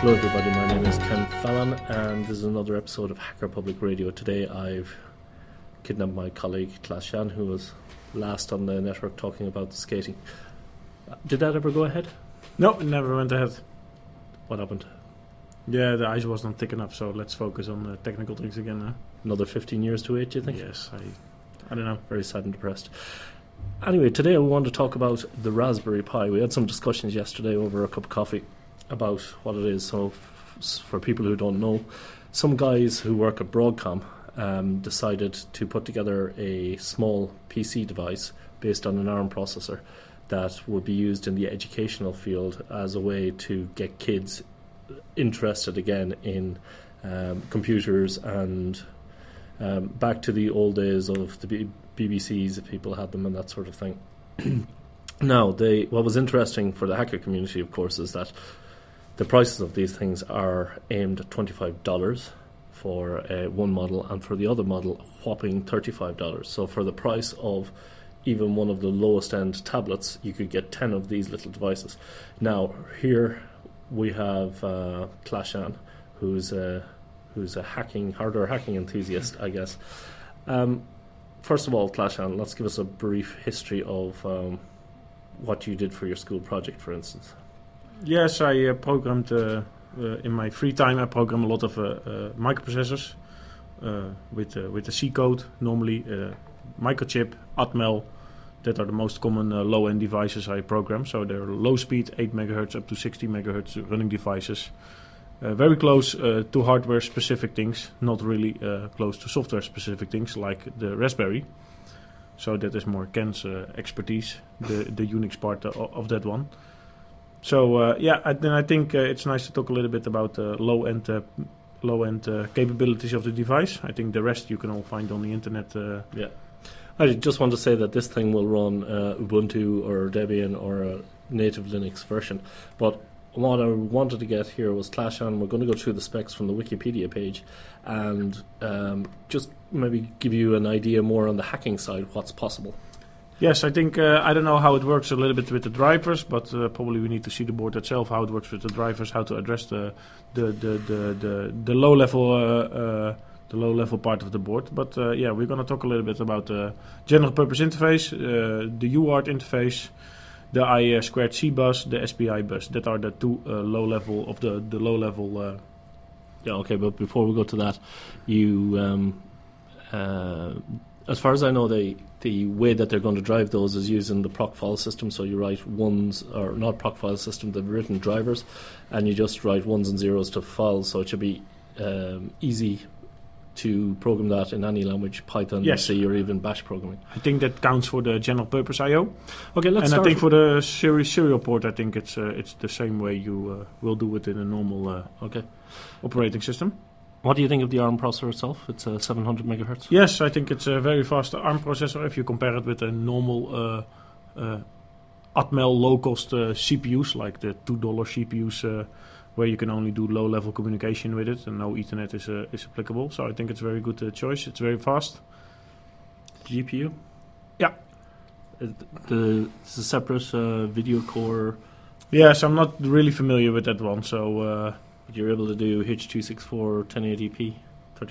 Hello, everybody. My name is Ken Fallon, and this is another episode of Hacker Public Radio. Today, I've kidnapped my colleague Klaas-Jan, who was last on the network talking about the skating. Uh, Did that ever go ahead? No, it never went ahead. What happened? Yeah, the ice was not thick enough, so let's focus on the technical things again now. Another 15 years to wait, do you think? Yes, I, I don't know. Very sad and depressed. Anyway, today we want to talk about the Raspberry Pi. We had some discussions yesterday over a cup of coffee about what it is. So, for people who don't know, some guys who work at Broadcom um, decided to put together a small PC device based on an ARM processor that would be used in the educational field as a way to get kids interested again in um, computers and um, back to the old days of the B- BBCs, if people had them and that sort of thing. now, they what was interesting for the hacker community, of course, is that the prices of these things are aimed at twenty five dollars for uh, one model, and for the other model, whopping thirty five dollars. So, for the price of even one of the lowest end tablets, you could get ten of these little devices. Now, here we have uh, Klaas-Jan, who's a who's a hacking hardware hacking enthusiast, I guess. Um, first of all, Klaas-Jan, let's give us a brief history of um, what you did for your school project, for instance. Yes, I uh, programmed uh, uh, in my free time. I program a lot of uh, uh, microprocessors with with the C code. Normally, microchip, Atmel. That are the most common low-end devices I program. So they're low speed, 8 megahertz up to 60 megahertz running devices. Uh, very close uh, to hardware specific things, not really uh, close to software specific things like the Raspberry. So that is more Ken's expertise, the the Unix part of that one. So uh, yeah, I, then I think uh, it's nice to talk a little bit about uh, low end uh, low end uh, capabilities of the device. I think the rest you can all find on the internet. Uh, I just want to say that this thing will run Ubuntu or Debian or a native Linux version. But what I wanted to get here was Klaas-Jan. We're going to go through the specs from the Wikipedia page and um, just maybe give you an idea more on the hacking side, what's possible. Yes, I think uh, I don't know how it works a little bit with the drivers, but uh, probably we need to see the board itself how it works with the drivers, how to address the the the the, the, the low level uh, uh, the low level part of the board. But uh, yeah, we're going to talk a little bit about the general purpose interface, uh, the UART interface, the I squared C bus, the SPI bus. That are the two low level of the the low level. Yeah, okay, but before we go to that, you, um, as far as I know, they, the way that they're going to drive those is using the proc file system. So you write ones, or not proc file system, the written drivers, and you just write ones and zeros to files. So it should be um, easy to program that in any language, Python, Yes. C, or even Bash programming. I think that counts for the general purpose I/O. Okay, let's and start. I think for the seri- serial port, I think it's uh, it's the same way you uh, will do it in a normal uh, okay, operating system. What do you think of the ARM processor itself? It's a 700 megahertz. Yes, I think it's a very fast ARM processor if you compare it with a normal uh, uh, Atmel low-cost uh, CPUs like the two dollar CPUs, uh, where you can only do low-level communication with it and no Ethernet is uh, is applicable. So I think it's a very good uh, choice. It's very fast. GPU. Yeah. The it's a separate uh, video core. Yes, I'm not really familiar with that one, so. You're able to do H.264 1080p.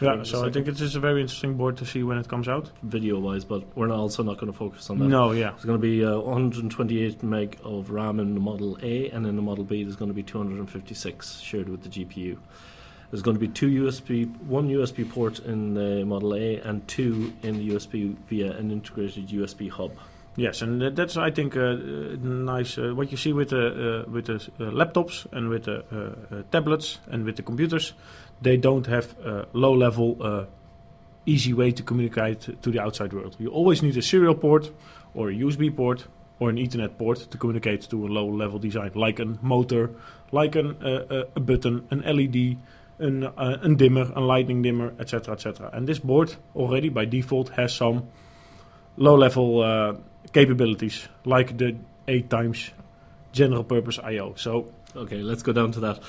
Yeah, so I think it is just a very interesting board to see when it comes out. video-wise, but we're also not going to focus on that. No, yeah. It's going to be uh, 128 meg of RAM in the Model A, and in the Model B there's going to be 256 shared with the GPU. There's going to be two USB, one USB port in the Model A, and two in the USB via an integrated USB hub. Yes, and that's I think uh, uh, nice. Uh, what you see with the with the laptops and with the tablets and with the computers, they don't have low level, easy way to communicate to the outside world. You always need a serial port or a USB port or an Ethernet port to communicate to a low level design, like a motor, like an, uh, a button, an LED. Een, uh, een dimmer, a lightning dimmer, etc. etc. And this board already by default has some low level uh, capabilities like the 8 times general purpose I/O. So Okay, let's go down to that.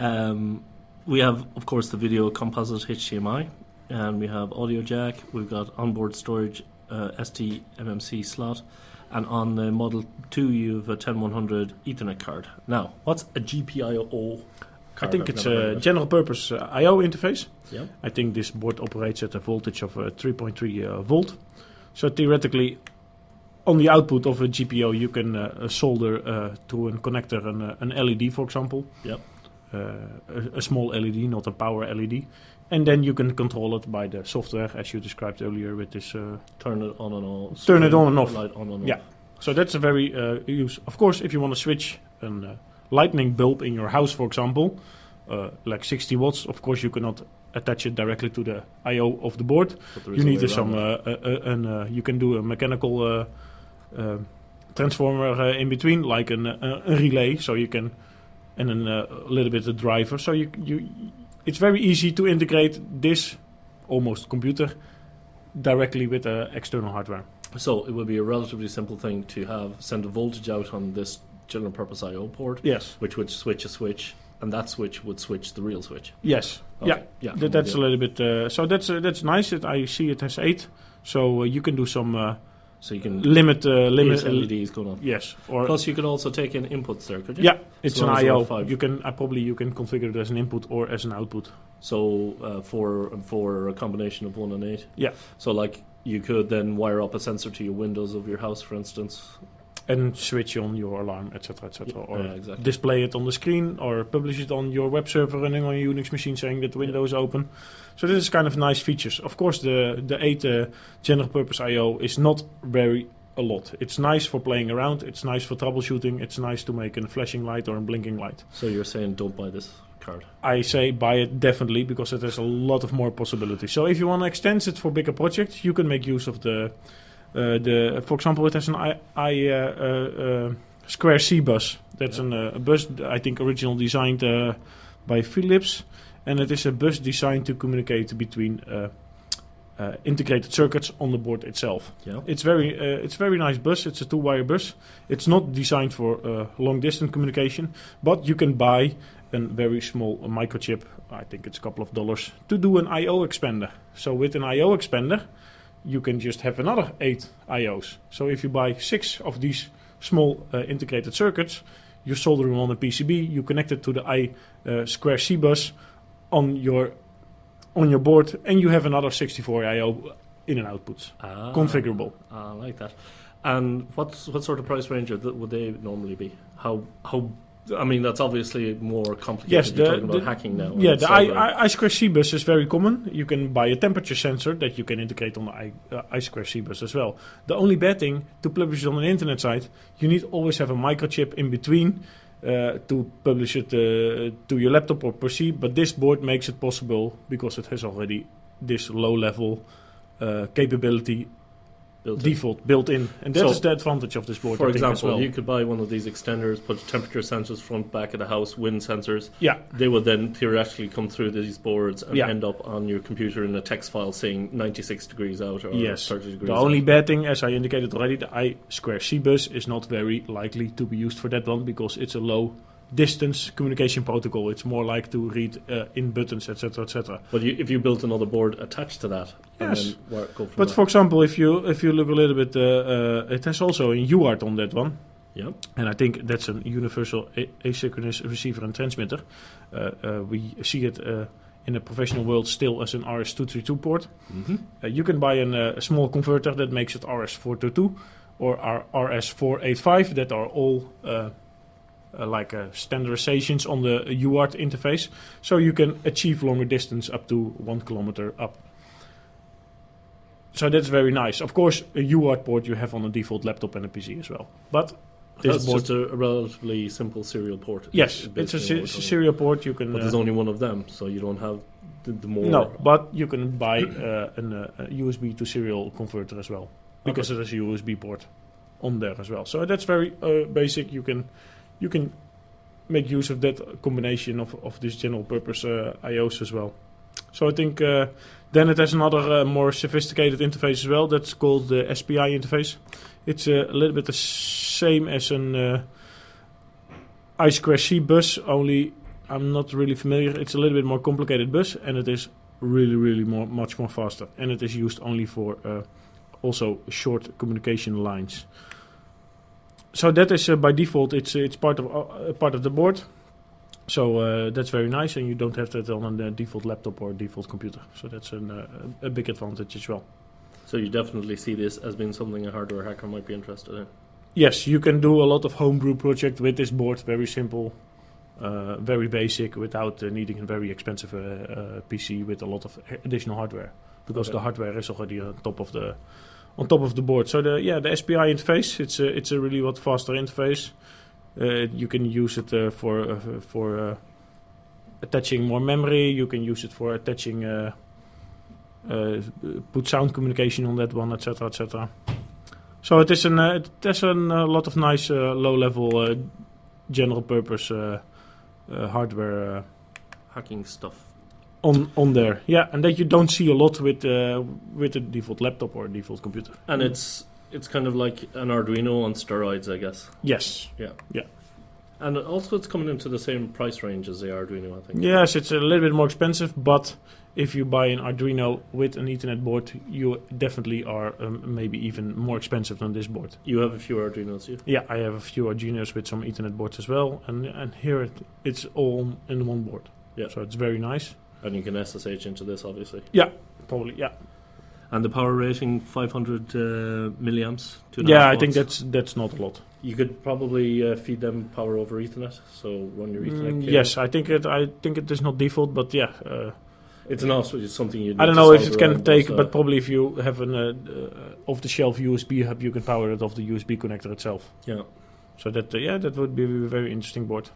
Um, we have, of course, the video composite HDMI, and we have audio jack. We've got onboard storage uh, SD MMC slot, and on the Model 2, you have a 10100 Ethernet card. Now, what's a GPIO? I think I've it's a general purpose uh, I/O interface. Yeah. I think this board operates at a voltage of uh, 3.3 uh, volt. So theoretically, on the output of a GPO, you can uh, solder uh, to a connector an, uh, an LED, for example. Yep. Uh, a, a small LED, not a power LED. And then you can control it by the software, as you described earlier with this. Uh, Turn it on and off. Turn it on and off. Light on and off. Yeah. so that's a very uh, use. Of course, if you want to switch a uh, lightning bulb in your house, for example, uh, like 60 watts, of course you cannot attach it directly to the I/O of the board. But there is you need some uh, uh, uh, an, uh, you can do a mechanical transformer uh, in between like an, uh, a relay so you can and then uh, a little bit of driver so you you it's very easy to integrate this almost computer directly with uh, external hardware. So it would be a relatively simple thing to have send a voltage out on this general purpose I/O port, yes which would switch a switch, and that switch would switch the real switch. yes Okay. Yeah. yeah. That, that's a little bit uh, so that's uh, that's nice that I see it has eight so uh, you can do some uh, so you can limit uh, limit LEDs going on. yes or Plus, you can also take an input there, could you? yeah it's As an long as there are IO you can I probably you can configure it as an input or as an output So uh, for for a combination of one and eight. Yeah. So like you could then wire up a sensor to your windows of your house, for instance. And switch on your alarm, etc., etc., or Yeah, exactly. display it on the screen, or publish it on your web server running on a Unix machine, saying that the window is open. So this is kind of nice features. Of course, the the eight uh, general purpose I/O is not very a lot. It's nice for playing around. It's nice for troubleshooting. It's nice to make a flashing light or a blinking light. So you're saying don't buy this card. I say buy it definitely because it has a lot of more possibilities. So if you want to extend it for bigger projects, you can make use of the the. For example, it has an I, I uh, Square C bus. That's Yeah. an, a bus I think originally designed by Philips, and it is a bus designed to communicate between. Uh, integrated circuits on the board itself. Yeah. It's very, uh, it's very nice bus. It's a two-wire bus. It's not designed for uh, long-distance communication, but you can buy a very small microchip. I think it's a couple of dollars to do an I/O expander. So with an I/O expander, you can just have another eight I/Os. So if you buy six of these small uh, integrated circuits, you solder them on a PCB. You connect it to the I uh, Square C bus on your on your board, and you have another 64 I/O in and outputs, Ah, configurable. I like that. And what's what sort of price range would they normally be? How how? I mean, that's obviously more complicated. Yes, You're the- talking about hacking now. Yeah, the I, soldering. I, I Square C bus is very common. You can buy a temperature sensor that you can integrate on the I, uh, I Square C bus as well. The only bad thing to publish it on an internet site, you need always have a microchip in between uh, to publish it uh, to your laptop or PC. But this board makes it possible because it has already this low level uh, capability Built in. default built in, and that So, is the advantage of this board. For I think, as example, well. you could buy one of these extenders, put temperature sensors front, back of the house, wind sensors. yeah, They would then theoretically come through these boards and Yeah. end up on your computer in a text file saying 96 degrees out or Yes. 30 degrees The out. only bad thing, as I indicated already, the I Square C bus is not very likely to be used for that one because it's a low distance communication protocol. It's more like to read uh, in buttons, etc., etc. But you, if you built another board attached to that, Yes. then where, go from But for example, if you if you look a little bit, uh, uh, it has also a UART on that one, yeah, and I think that's an universal a- asynchronous receiver and transmitter. Uh, uh, we see it. Uh, in the professional world, still as an RS-232 port, mm-hmm. Uh, you can buy an, uh, a small converter that makes it RS422 or our RS485 that are all uh, uh, like uh, standardizations on the UART interface. So you can achieve longer distance up to one kilometer up. So that's very nice. Of course, a UART port you have on a default laptop and a PC as well. But this that's board, just a, relatively simple serial port. yes, it's a basically se- what we're talking serial port. You can. But uh, there's only one of them, so you don't have the, the more. No, but you can buy uh, an, uh, a USB to serial converter as well because it has a USB port on there as well. So that's very uh, basic. You can you can make use of that combination of, of this general purpose uh, IOs as well. So I think uh, then it has another uh, more sophisticated interface as well. That's called the SPI interface. It's uh, a little bit the same as an uh, I2C bus, only I'm not really familiar. It's a little bit more complicated bus, and it is really, really more, much more faster. And it is used only for uh, also short communication lines. So that is uh, by default. It's uh, it's part of uh, part of the board. So uh, that's very nice, and you don't have that on a default laptop or default computer. So that's an, uh, a big advantage as well. So you definitely see this as being something a hardware hacker might be interested in. Yes, you can do a lot of homebrew project with this board. Very simple, uh, very basic, without uh, needing a very expensive uh, uh, PC with a lot of additional hardware, because Okay. the hardware is already on top of the on top of the board. So the yeah the SPI interface it's a, it's a really what faster interface. Uh, you can use it uh, for uh, for uh, attaching more memory. You can use it for attaching uh, uh, put sound communication on that one, etc. etc. So it is an uh, it has a lot of nice uh, low level uh, general purpose uh, uh, hardware uh, Hacking stuff. on on there. Yeah, and that you don't see a lot with uh, with a default laptop or default computer. And it's it's kind of like an Arduino on steroids, I guess. Yes. Yeah. Yeah. And also, it's coming into the same price range as the Arduino, I think. Yes, it's a little bit more expensive, but if you buy an Arduino with an Ethernet board, you definitely are um, maybe even more expensive than this board. You have a few Arduinos, you? Yeah, I have a few Arduinos with some Ethernet boards as well, and and here it, it's all in one board. Yeah. So it's very nice. And you can SSH into this, obviously. Yeah, probably, yeah. And the power rating, 500 uh, milliamps. two and a Yeah, I think that's that's not a lot. You could probably uh, feed them power over Ethernet, so run your Ethernet Mm, yes, I think it. I think it is not default, but yeah. Uh, It's not it's something you I don't know if it can take, but probably if you have an uh, uh, off-the-shelf USB hub, you can power it off the USB connector itself. Yeah, So that uh, yeah, that would be a very interesting board.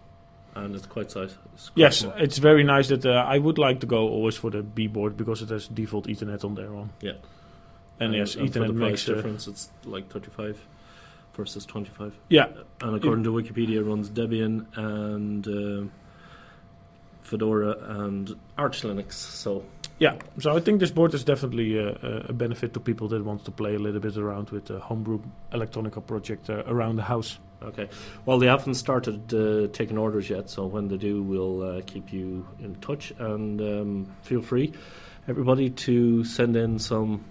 And it's quite size. It's quite Yes, small. it's very nice that uh, I would like to go always for the B board because it has default Ethernet on there on. Yeah. And, yes, and for Ethernet the makes price uh, difference. It's like 35 versus 25. yeah, And according to Wikipedia, it runs Debian and uh, Fedora and Arch Linux. So yeah. So I think this board is definitely uh, uh, a benefit to people that want to play a little bit around with the homebrew electronica project uh, around the house. Okay, well they haven't started uh, taking orders yet. So when they do, we'll uh, keep you in touch and um, feel free, everybody, to send in some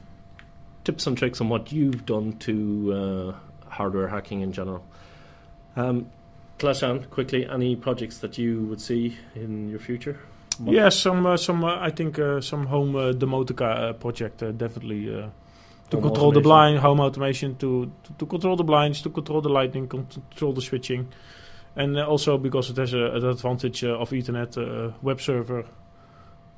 tips and tricks on what you've done to uh, hardware hacking in general. Um, Klaas-Jan, quickly, any projects that you would see in your future? Yes, some uh, some uh, I think uh, some home domotica project definitely to Home control the blind home automation to, to to control the blinds to control the lighting control the switching. And uh, also because it has a, an advantage uh, of Ethernet uh, web server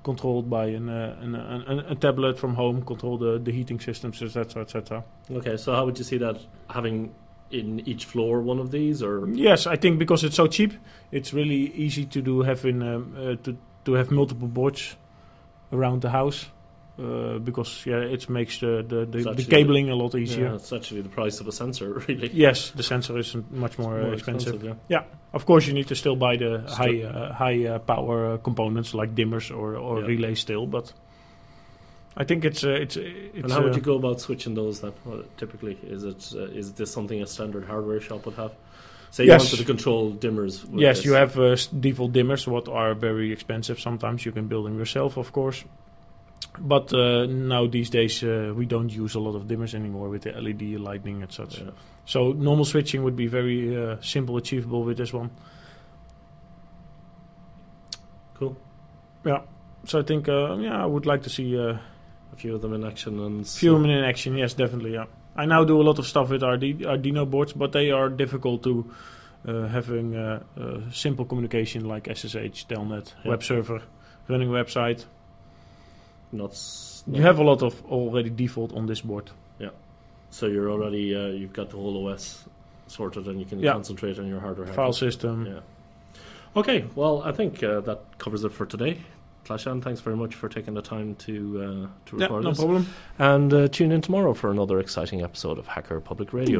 controlled by an, uh, an, an, an a tablet from home control the, the heating systems etc etc Okay, so how would you see that having in each floor one of these, or? Yes, I think because it's so cheap, it's really easy to do having um, uh, to to have multiple boards around the house. Uh, because yeah, it makes the the, the, the cabling a lot easier. Yeah, it's actually the price of a sensor, really. Yes, the sensor is much more, uh, expensive. Of course, you need to still buy the Still- high uh, high uh, power uh, components like dimmers or, or Yeah. relays still, but I think it's uh, it's it's. and how would you go about switching those then? Well, typically, is it uh, is this something a standard hardware shop would have? Say you Yes. wanted to control dimmers. Yes, this. you have uh, default dimmers, what are very expensive. Sometimes you can build them yourself, of course. But uh, now these days uh, we don't use a lot of dimmers anymore with the LED lighting and such. Yeah. So normal switching would be very uh, simple, achievable with this one. Cool. Yeah. So I think uh, yeah, I would like to see uh, A few of them in action and few of them in action. Yes, definitely. Yeah. I now do a lot of stuff with RD, Arduino boards, but they are difficult to uh, having uh, uh, simple communication like SSH, Telnet, Yeah. web server, running website. Not. s- You have a lot of already default on this board. Yeah. So you're already uh, you've got the whole OS sorted, and you can Yeah. concentrate on your hardware. File system. Yeah. Okay, well, I think uh, that covers it for today. Klaas-Jan, thanks very much for taking the time to uh, to Yeah, record no this. problem. And uh, tune in tomorrow for another exciting episode of Hacker Public Radio.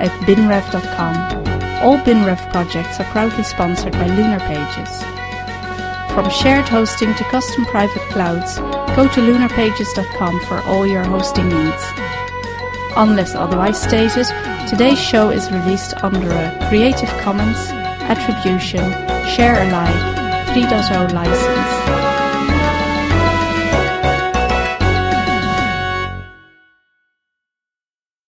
at binrev.com. All BinRev projects are proudly sponsored by Lunar Pages. From shared hosting to custom private clouds, go to lunarpages.com for all your hosting needs. Unless otherwise stated, today's show is released under a Creative Commons Attribution Share Alike 3.0 license.